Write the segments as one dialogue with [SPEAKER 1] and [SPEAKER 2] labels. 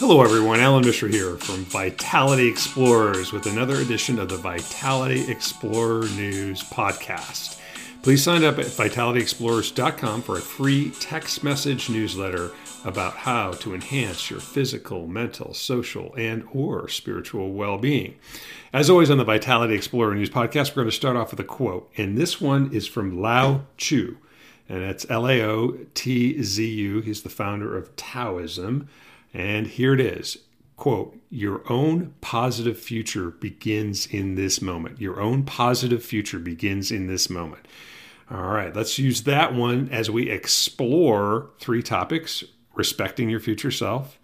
[SPEAKER 1] Hello, everyone. Allan Mishra here from Vitality Explorers with another edition of the Vitality Explorer News Podcast. Please sign up at vitalityexplorers.com for a free text message newsletter about how to enhance your physical, mental, social, and or spiritual well-being. As always on the Vitality Explorer News Podcast, we're going to start off with a quote, and this one is from Lao Tzu, and it's L-A-O-T-Z-U. He's the founder of Taoism. And here it is quote, your own positive future begins in this moment. Your own positive future begins in this moment. All right, let's use that one as we explore three topics respecting your future self,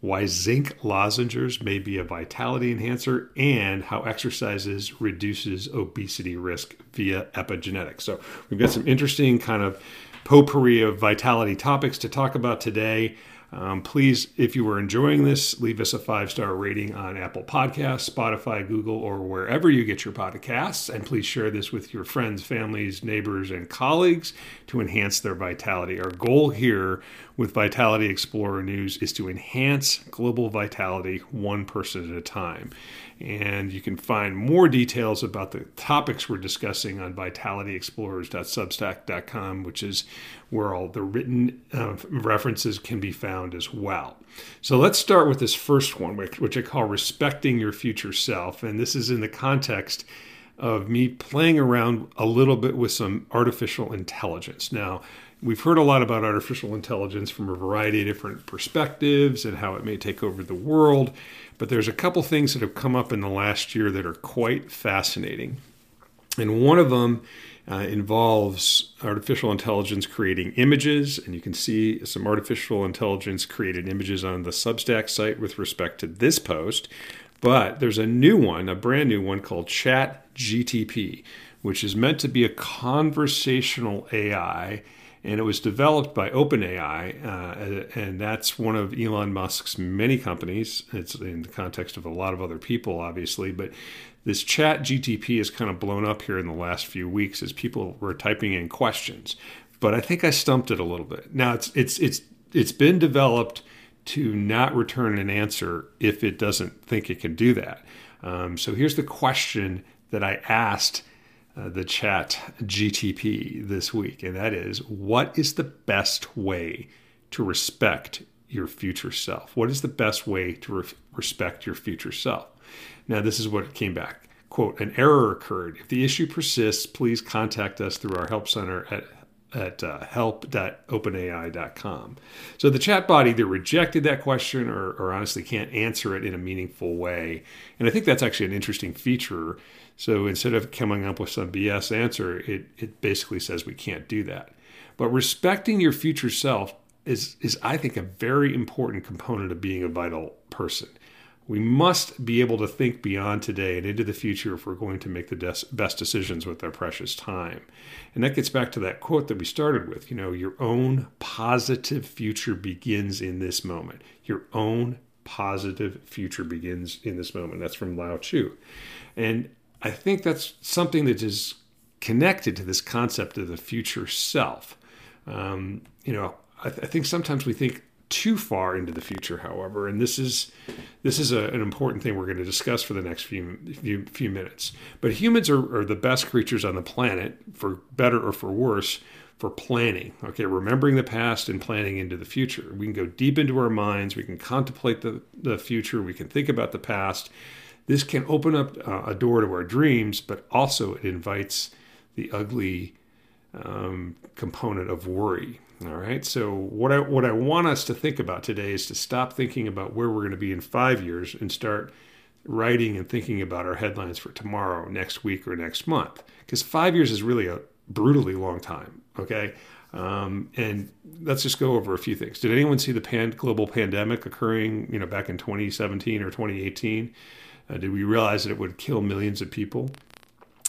[SPEAKER 1] why zinc lozenges may be a vitality enhancer, and how exercises reduces obesity risk via epigenetics. So, we've got some interesting kind of potpourri of vitality topics to talk about today. Um, please, if you are enjoying this, leave us a five star rating on Apple Podcasts, Spotify, Google, or wherever you get your podcasts. And please share this with your friends, families, neighbors, and colleagues to enhance their vitality. Our goal here with Vitality Explorer News is to enhance global vitality one person at a time. And you can find more details about the topics we're discussing on vitalityexplorers.substack.com, which is where all the written uh, references can be found as well. So let's start with this first one, which, which I call Respecting Your Future Self. And this is in the context of me playing around a little bit with some artificial intelligence. Now, we've heard a lot about artificial intelligence from a variety of different perspectives and how it may take over the world. But there's a couple things that have come up in the last year that are quite fascinating. And one of them uh, involves artificial intelligence creating images. And you can see some artificial intelligence created images on the Substack site with respect to this post. But there's a new one, a brand new one called Chat GTP, which is meant to be a conversational AI and it was developed by OpenAI, uh, and that's one of Elon Musk's many companies. It's in the context of a lot of other people, obviously, but this chat GTP has kind of blown up here in the last few weeks as people were typing in questions. But I think I stumped it a little bit. Now it's it's it's it's been developed to not return an answer if it doesn't think it can do that. Um, so here's the question that I asked uh, the chat GTP this week, and that is what is the best way to respect your future self? What is the best way to re- respect your future self? Now, this is what came back. Quote, an error occurred. If the issue persists, please contact us through our help center at at uh, help.openai.com. So the chatbot either rejected that question or, or, honestly can't answer it in a meaningful way. And I think that's actually an interesting feature. So instead of coming up with some BS answer, it, it basically says we can't do that. But respecting your future self is, is, I think, a very important component of being a vital person. We must be able to think beyond today and into the future if we're going to make the des- best decisions with our precious time. And that gets back to that quote that we started with. You know, your own positive future begins in this moment. Your own positive future begins in this moment. That's from Lao Tzu. And I think that's something that is connected to this concept of the future self. Um, you know, I, th- I think sometimes we think too far into the future, however, and this is this is a, an important thing we're going to discuss for the next few few, few minutes. But humans are, are the best creatures on the planet, for better or for worse, for planning. Okay, remembering the past and planning into the future. We can go deep into our minds. We can contemplate the, the future. We can think about the past. This can open up uh, a door to our dreams, but also it invites the ugly um, component of worry. All right. So what I what I want us to think about today is to stop thinking about where we're going to be in five years and start writing and thinking about our headlines for tomorrow, next week, or next month. Because five years is really a brutally long time. Okay. Um, and let's just go over a few things. Did anyone see the pan- global pandemic occurring, you know, back in 2017 or 2018? Uh, did we realize that it would kill millions of people?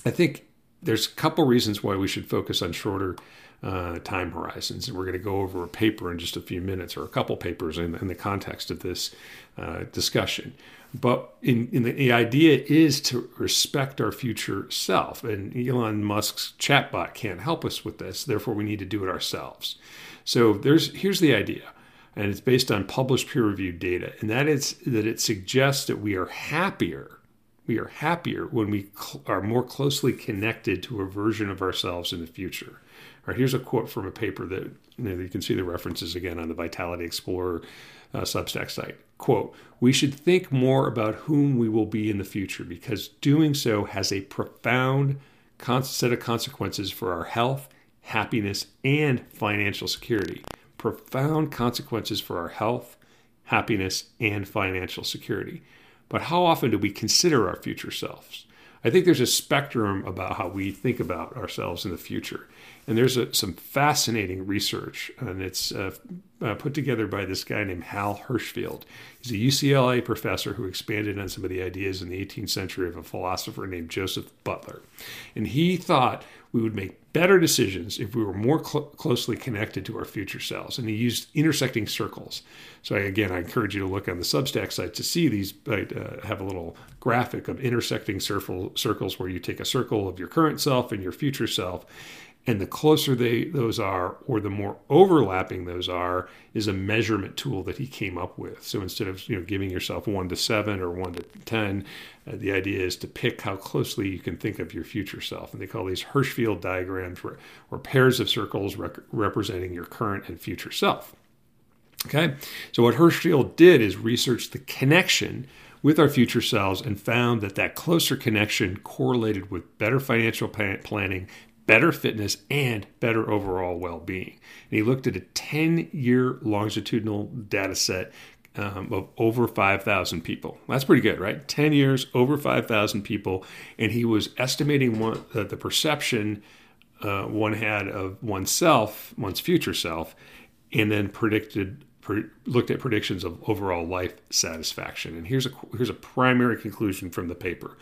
[SPEAKER 1] I think there's a couple reasons why we should focus on shorter uh, time horizons. And we're going to go over a paper in just a few minutes, or a couple papers in, in the context of this uh, discussion. But in, in the, the, idea is to respect our future self. And Elon Musk's chatbot can't help us with this. Therefore, we need to do it ourselves. So there's here's the idea. and it's based on published peer-reviewed data, and that is that it suggests that we are happier. We are happier when we cl- are more closely connected to a version of ourselves in the future. All right, here's a quote from a paper that you, know, you can see the references again on the Vitality Explorer uh, Substack site. Quote, we should think more about whom we will be in the future because doing so has a profound set of consequences for our health, happiness, and financial security. Profound consequences for our health, happiness, and financial security. But how often do we consider our future selves? I think there's a spectrum about how we think about ourselves in the future. And there's a, some fascinating research, and it's uh, uh, put together by this guy named Hal Hershfield. He's a UCLA professor who expanded on some of the ideas in the 18th century of a philosopher named Joseph Butler. And he thought we would make better decisions if we were more cl- closely connected to our future selves. And he used intersecting circles. So, I, again, I encourage you to look on the Substack site to see these. I uh, have a little graphic of intersecting circle, circles where you take a circle of your current self and your future self and the closer they those are, or the more overlapping those are, is a measurement tool that he came up with. So instead of you know giving yourself one to seven or one to ten, uh, the idea is to pick how closely you can think of your future self. And they call these Hershfield diagrams, or, or pairs of circles rec- representing your current and future self. Okay, so what Hershfield did is research the connection with our future selves and found that that closer connection correlated with better financial planning, better fitness, and better overall well being. And he looked at a 10 year longitudinal data set um, of over 5,000 people. That's pretty good, right? 10 years, over 5,000 people. And he was estimating one, uh, the perception uh, one had of oneself, one's future self, and then predicted. looked at predictions of overall life satisfaction, and here's a here's a primary conclusion from the paper.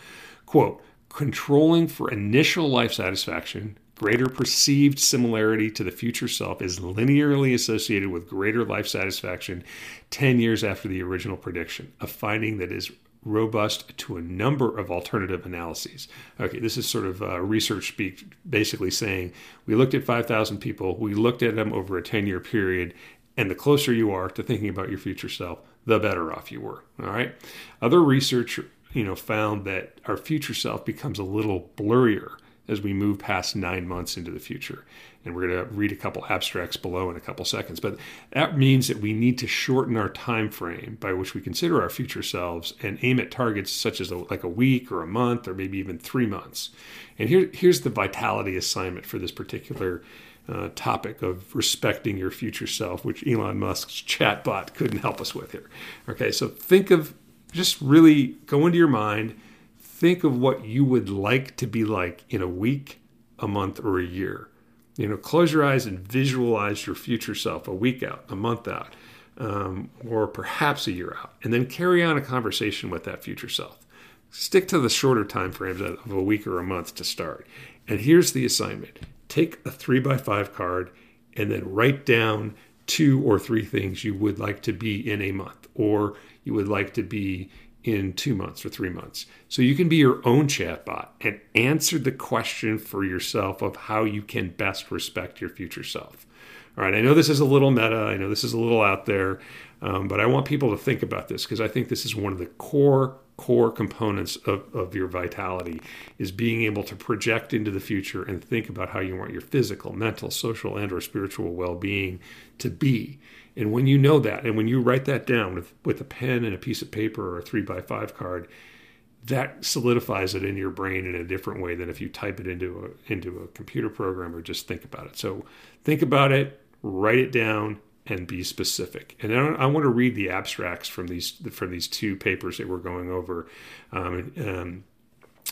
[SPEAKER 1] "Quote: controlling for initial life satisfaction, greater perceived similarity to the future self is linearly associated with greater life satisfaction 10 years after the original prediction, a finding that is robust to a number of alternative analyses. Okay, this is sort of uh, research speak, basically saying we looked at 5,000 people, we looked at them over a 10 year period, and the closer you are to thinking about your future self, the better off you were. All right. Other research you know, found that our future self becomes a little blurrier as we move past nine months into the future. And we're going to read a couple abstracts below in a couple seconds. But that means that we need to shorten our time frame by which we consider our future selves and aim at targets such as a, like a week or a month or maybe even three months. And here, here's the vitality assignment for this particular uh, topic of respecting your future self, which Elon Musk's chatbot couldn't help us with here. Okay, so think of just really go into your mind, think of what you would like to be like in a week, a month, or a year. You know, close your eyes and visualize your future self a week out, a month out, um, or perhaps a year out, and then carry on a conversation with that future self. Stick to the shorter time frames of a week or a month to start. And here's the assignment take a three by five card and then write down two or three things you would like to be in a month or you would like to be in two months or three months. So you can be your own chatbot and answer the question for yourself of how you can best respect your future self. All right, I know this is a little meta, I know this is a little out there, um, but I want people to think about this because I think this is one of the core core components of, of your vitality is being able to project into the future and think about how you want your physical mental social and or spiritual well-being to be and when you know that, and when you write that down with, with a pen and a piece of paper or a three by five card, that solidifies it in your brain in a different way than if you type it into a into a computer program or just think about it. So think about it, write it down, and be specific. And I, I want to read the abstracts from these from these two papers that we're going over. Um, um,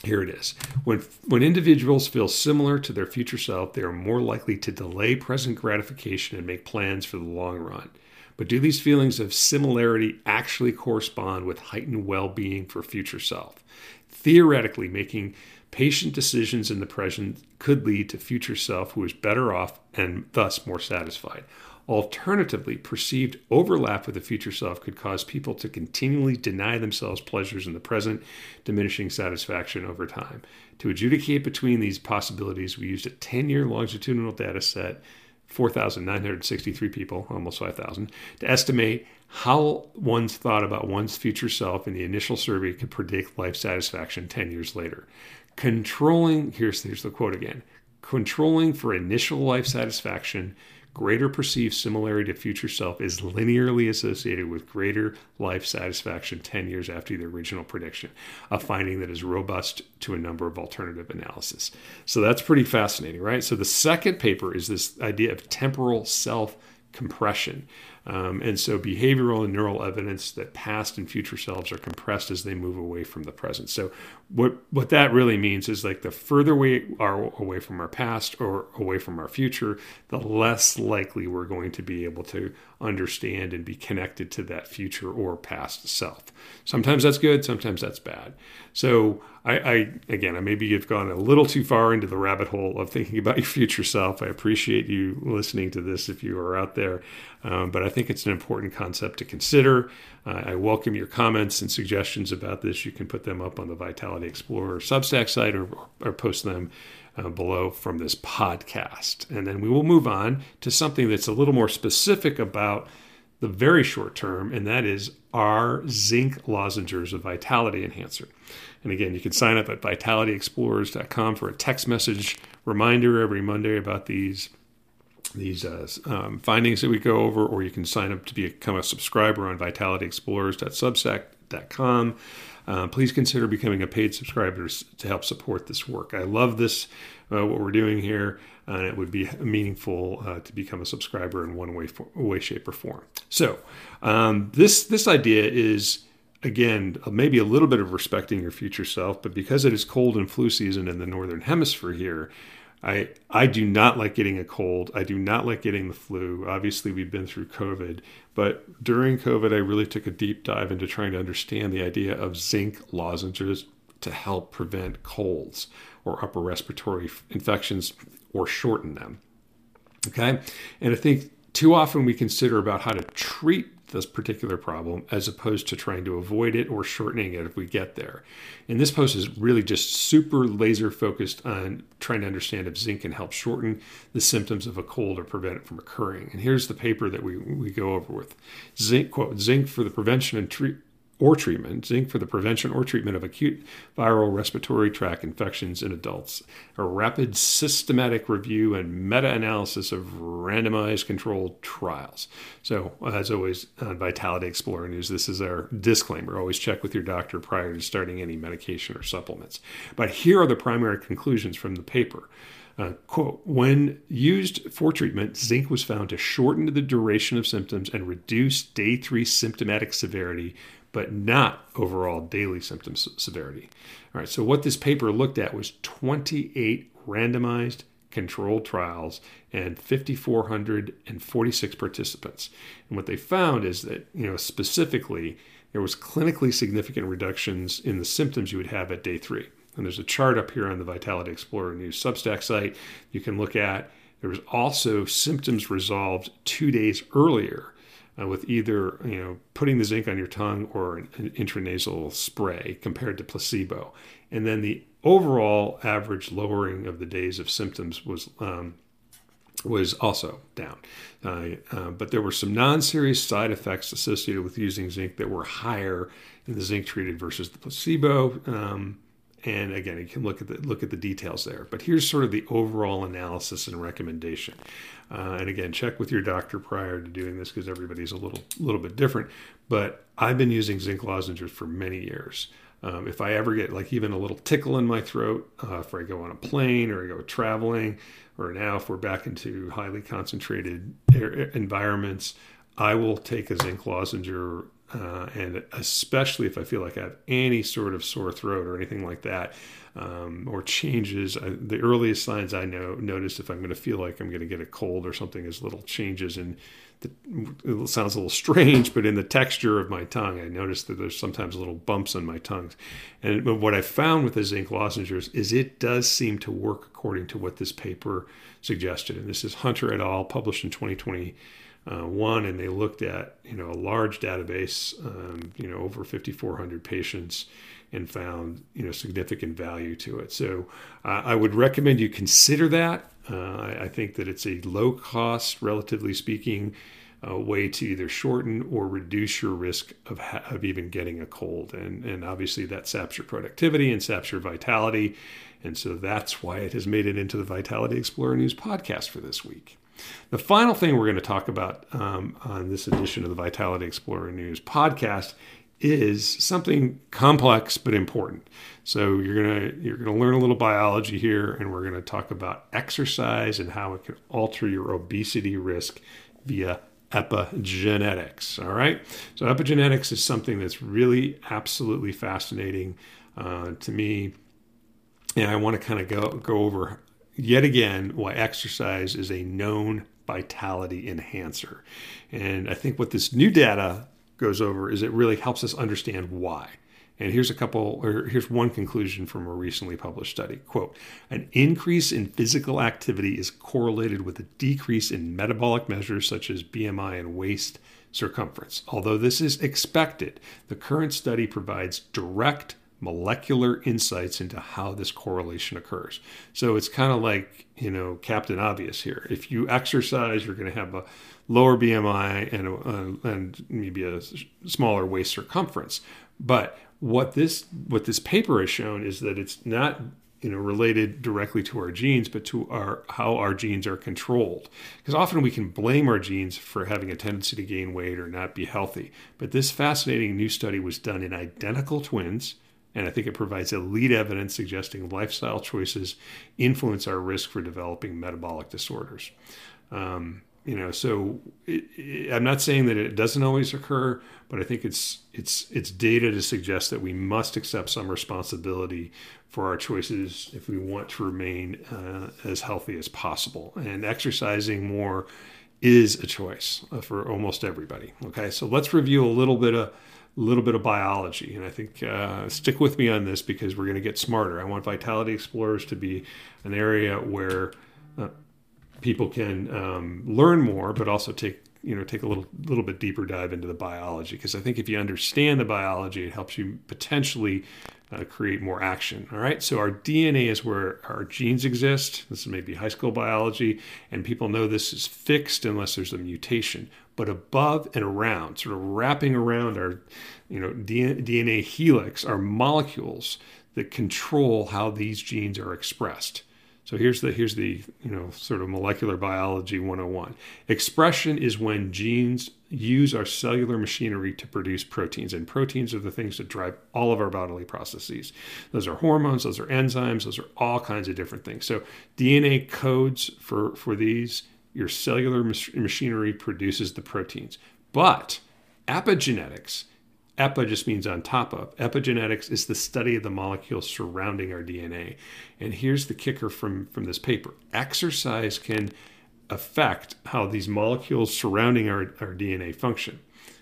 [SPEAKER 1] here it is. When, when individuals feel similar to their future self, they are more likely to delay present gratification and make plans for the long run. But do these feelings of similarity actually correspond with heightened well being for future self? Theoretically, making patient decisions in the present could lead to future self who is better off and thus more satisfied. Alternatively, perceived overlap with the future self could cause people to continually deny themselves pleasures in the present, diminishing satisfaction over time. To adjudicate between these possibilities, we used a 10 year longitudinal data set 4,963 people, almost 5,000, to estimate how one's thought about one's future self in the initial survey could predict life satisfaction 10 years later. Controlling, here's, here's the quote again controlling for initial life satisfaction greater perceived similarity to future self is linearly associated with greater life satisfaction 10 years after the original prediction, a finding that is robust to a number of alternative analysis. So that's pretty fascinating, right? So the second paper is this idea of temporal self compression. Um, and so behavioral and neural evidence that past and future selves are compressed as they move away from the present. So what what that really means is like the further we are away from our past or away from our future, the less likely we're going to be able to understand and be connected to that future or past self. Sometimes that's good, sometimes that's bad. So I, I again, I maybe have gone a little too far into the rabbit hole of thinking about your future self. I appreciate you listening to this if you are out there. Um, but I think it's an important concept to consider. Uh, I welcome your comments and suggestions about this. You can put them up on the Vitality Explorer Substack site or, or post them uh, below from this podcast. And then we will move on to something that's a little more specific about the very short term, and that is our zinc lozenges, a vitality enhancer. And again, you can sign up at vitalityexplorers.com for a text message reminder every Monday about these these uh, um, findings that we go over, or you can sign up to become a subscriber on vitalityexplorers.substack.com. Uh, please consider becoming a paid subscriber to help support this work. I love this, uh, what we're doing here, and it would be meaningful uh, to become a subscriber in one way, for, way shape, or form. So, um, this this idea is again maybe a little bit of respecting your future self, but because it is cold and flu season in the northern hemisphere here, I I do not like getting a cold. I do not like getting the flu. Obviously, we've been through COVID, but during COVID, I really took a deep dive into trying to understand the idea of zinc lozenges to help prevent colds or upper respiratory infections or shorten them. Okay, and I think too often we consider about how to treat this particular problem as opposed to trying to avoid it or shortening it if we get there. And this post is really just super laser focused on trying to understand if zinc can help shorten the symptoms of a cold or prevent it from occurring. And here's the paper that we, we go over with zinc quote zinc for the prevention and treatment or treatment, zinc for the prevention or treatment of acute viral respiratory tract infections in adults, a rapid systematic review and meta analysis of randomized controlled trials. So, as always on Vitality Explorer News, this is our disclaimer. Always check with your doctor prior to starting any medication or supplements. But here are the primary conclusions from the paper. Uh, quote, when used for treatment, zinc was found to shorten the duration of symptoms and reduce day three symptomatic severity but not overall daily symptom severity. All right, so what this paper looked at was 28 randomized controlled trials and 5446 participants. And what they found is that, you know, specifically there was clinically significant reductions in the symptoms you would have at day 3. And there's a chart up here on the Vitality Explorer News Substack site you can look at. There was also symptoms resolved 2 days earlier uh, with either you know putting the zinc on your tongue or an, an intranasal spray compared to placebo, and then the overall average lowering of the days of symptoms was um, was also down. Uh, uh, but there were some non-serious side effects associated with using zinc that were higher in the zinc treated versus the placebo. Um, and again, you can look at the look at the details there. But here's sort of the overall analysis and recommendation. Uh, and again, check with your doctor prior to doing this because everybody's a little little bit different. But I've been using zinc lozenges for many years. Um, if I ever get like even a little tickle in my throat, uh, if I go on a plane or I go traveling, or now if we're back into highly concentrated environments, I will take a zinc lozenge uh, and especially if I feel like I have any sort of sore throat or anything like that, um, or changes. I, the earliest signs I know notice if I'm going to feel like I'm going to get a cold or something is little changes in. The, it sounds a little strange, but in the texture of my tongue, I notice that there's sometimes little bumps on my tongue. And what I found with the zinc lozenges is it does seem to work according to what this paper suggested. And this is Hunter et al., published in 2020 uh, one, and they looked at you know a large database, um, you know over 5,400 patients, and found you know significant value to it. So uh, I would recommend you consider that. Uh, I, I, think that it's a low cost, relatively speaking, uh, way to either shorten or reduce your risk of, ha- of even getting a cold, and and obviously that saps your productivity and saps your vitality, and so that's why it has made it into the Vitality Explorer News podcast for this week. The final thing we're going to talk about um, on this edition of the Vitality Explorer News podcast is something complex but important. So you're gonna you're gonna learn a little biology here, and we're gonna talk about exercise and how it can alter your obesity risk via epigenetics. All right. So epigenetics is something that's really absolutely fascinating uh, to me, and I want to kind of go go over yet again why exercise is a known vitality enhancer. And I think what this new data goes over is it really helps us understand why. And here's a couple, or here's one conclusion from a recently published study. Quote, an increase in physical activity is correlated with a decrease in metabolic measures such as BMI and waist circumference. Although this is expected, the current study provides direct molecular insights into how this correlation occurs. So it's kind of like, you know, Captain Obvious here. If you exercise, you're going to have a lower BMI and, a, and maybe a smaller waist circumference. But what this what this paper has shown is that it's not you know related directly to our genes but to our how our genes are controlled because often we can blame our genes for having a tendency to gain weight or not be healthy but this fascinating new study was done in identical twins and I think it provides elite evidence suggesting lifestyle choices influence our risk for developing metabolic disorders. Um, you know, so it, it, I'm not saying that it doesn't always occur, but I think it's it's it's data to suggest that we must accept some responsibility for our choices if we want to remain uh, as healthy as possible. And exercising more is a choice uh, for almost everybody. Okay, so let's review a little bit of a little bit of biology. And I think uh, stick with me on this because we're going to get smarter. I want Vitality Explorers to be an area where uh, people can um, learn more, but also take you know take a little little bit deeper dive into the biology because I think if you understand the biology, it helps you potentially uh, create more action. All right, so our DNA is where our genes exist. This is maybe high school biology, and people know this is fixed unless there's a mutation but above and around, sort of wrapping around our you know, DNA helix are molecules that control how these genes are expressed. So here's the here's the you know sort of molecular biology 101. Expression is when genes use our cellular machinery to produce proteins, and proteins are the things that drive all of our bodily processes. Those are hormones, those are enzymes, those are all kinds of different things. So DNA codes for for these your cellular machinery produces the proteins. But epigenetics, epi just means on top of, epigenetics is the study of the molecules surrounding our DNA. And here's the kicker from, from this paper exercise can affect how these molecules surrounding our, our DNA function.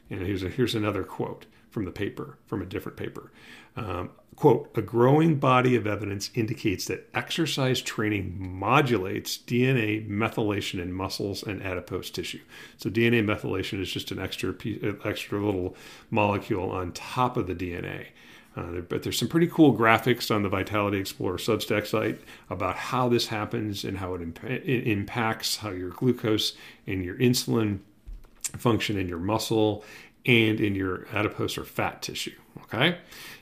[SPEAKER 1] And here's, a, here's another quote from the paper, from a different paper. Um, quote, a growing body of evidence indicates that exercise training modulates DNA methylation in muscles and adipose tissue. So DNA methylation is just an extra piece, extra little molecule on top of the DNA. Uh, but there's some pretty cool graphics on the Vitality Explorer Substack site about how this happens and how it, imp- it impacts how your glucose and your insulin function in your muscle and in your adipose or fat tissue. Okay,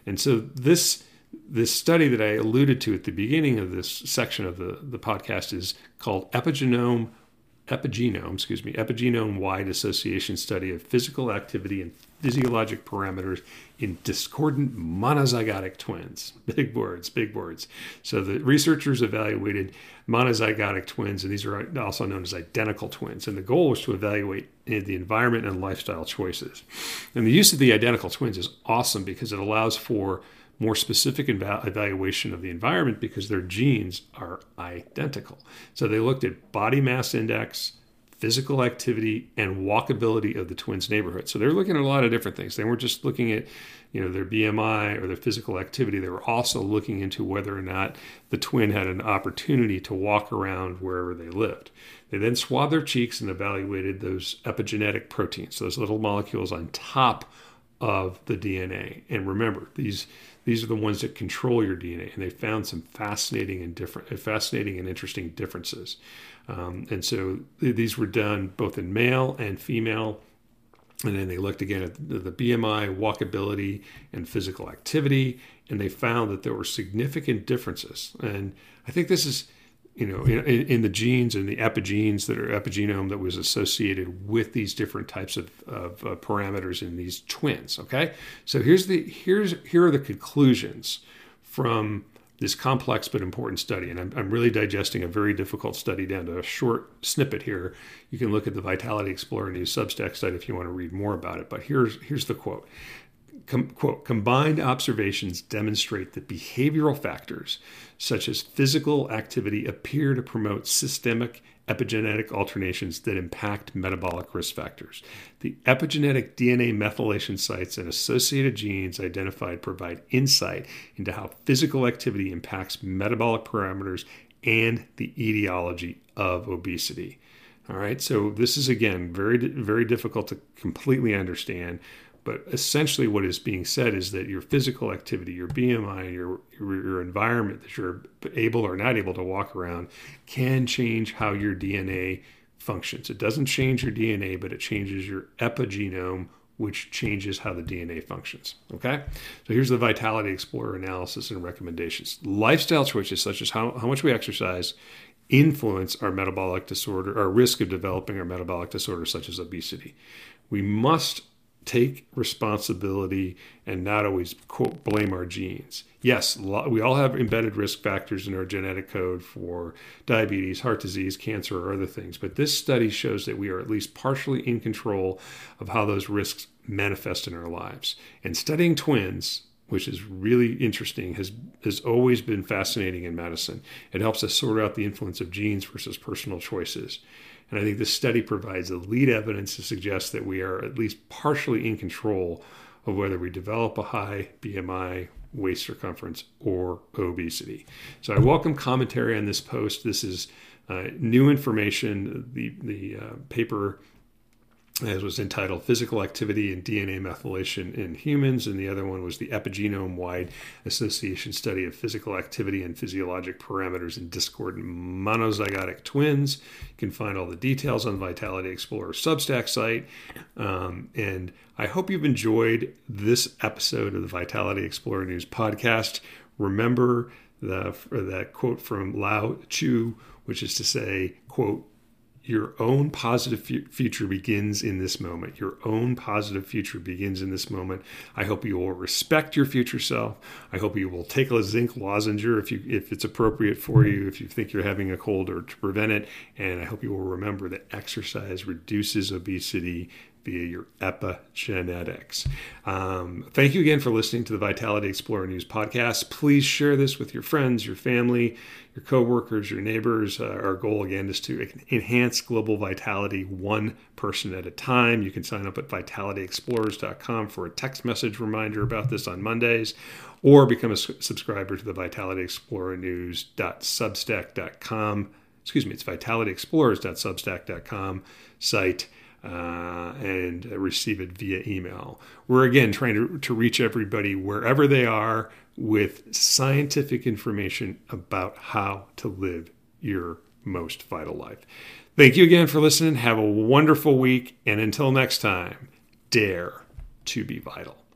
[SPEAKER 1] and so this this study that I alluded to at the beginning of this section of the, the podcast is called Epigenome epigenome, excuse me, epigenome wide association study of physical activity and physiologic parameters in discordant monozygotic twins. Big words, big words. So the researchers evaluated monozygotic twins, and these are also known as identical twins. And the goal was to evaluate the environment and lifestyle choices. And the use of the identical twins is awesome because it allows for more specific evaluation of the environment because their genes are identical. So they looked at body mass index, physical activity, and walkability of the twins' neighborhood. So they're looking at a lot of different things. They weren't just looking at, you know, their BMI or their physical activity. They were also looking into whether or not the twin had an opportunity to walk around wherever they lived. They then swabbed their cheeks and evaluated those epigenetic proteins, those little molecules on top of the DNA. And remember, these these are the ones that control your DNA, and they found some fascinating and different, fascinating and interesting differences. Um, and so these were done both in male and female. And then they looked again at the BMI, walkability, and physical activity, and they found that there were significant differences. And I think this is you know, in, in, the genes and the epigenes that are epigenome that was associated with these different types of, of uh, parameters in these twins. Okay, so here's the here's here are the conclusions from this complex but important study, and I'm, I'm really digesting a very difficult study down to a short snippet here. You can look at the Vitality Explorer News Substack site if you want to read more about it. But here's here's the quote. Com- quote, combined observations demonstrate that behavioral factors such as physical activity appear to promote systemic epigenetic alternations that impact metabolic risk factors. The epigenetic DNA methylation sites and associated genes identified provide insight into how physical activity impacts metabolic parameters and the etiology of obesity. All right, so this is again very, very difficult to completely understand, but essentially, what is being said is that your physical activity, your BMI, your, your, environment that you're able or not able to walk around can change how your DNA functions. It doesn't change your DNA, but it changes your epigenome, which changes how the DNA functions. Okay? So here's the Vitality Explorer analysis and recommendations. Lifestyle choices, such as how, how much we exercise, influence our metabolic disorder, our risk of developing our metabolic disorder, such as obesity. We must take responsibility and not always quote blame our genes. Yes, we all have embedded risk factors in our genetic code for diabetes, heart disease, cancer, or other things, but this study shows that we are at least partially in control of how those risks manifest in our lives. And studying twins, which is really interesting, has has always been fascinating in medicine. It helps us sort out the influence of genes versus personal choices. And I think this study provides the lead evidence to suggest that we are at least partially in control of whether we develop a high BMI, waist circumference, or obesity. So I welcome commentary on this post. This is uh, new information. The, the uh, paper as was entitled Physical Activity and DNA Methylation in Humans, and the other one was the Epigenome Wide Association Study of Physical Activity and Physiologic Parameters in Discordant Monozygotic Twins. You can find all the details on the Vitality Explorer Substack site. Um, and I hope you've enjoyed this episode of the Vitality Explorer News podcast. Remember the, that quote from Lao Tzu, which is to say, quote, your own positive future begins in this moment. Your own positive future begins in this moment. I hope you will respect your future self. I hope you will take a zinc lozenge if you if it's appropriate for you, if you think you're having a cold or to prevent it. And I hope you will remember that exercise reduces obesity via your epigenetics. Um, thank you again for listening to the Vitality Explorer News podcast. Please share this with your friends, your family, your coworkers, your neighbors. Uh, our goal again is to enhance global vitality one person at a time. You can sign up at vitalityexplorers.com for a text message reminder about this on Mondays or become a subscriber to the Vitality Explorer News.substack.com. Excuse me, it's vitalityexplorers.substack.com site uh, and receive it via email. We're again trying to, to reach everybody wherever they are with scientific information about how to live your most vital life. Thank you again for listening. Have a wonderful week. And until next time, dare to be vital.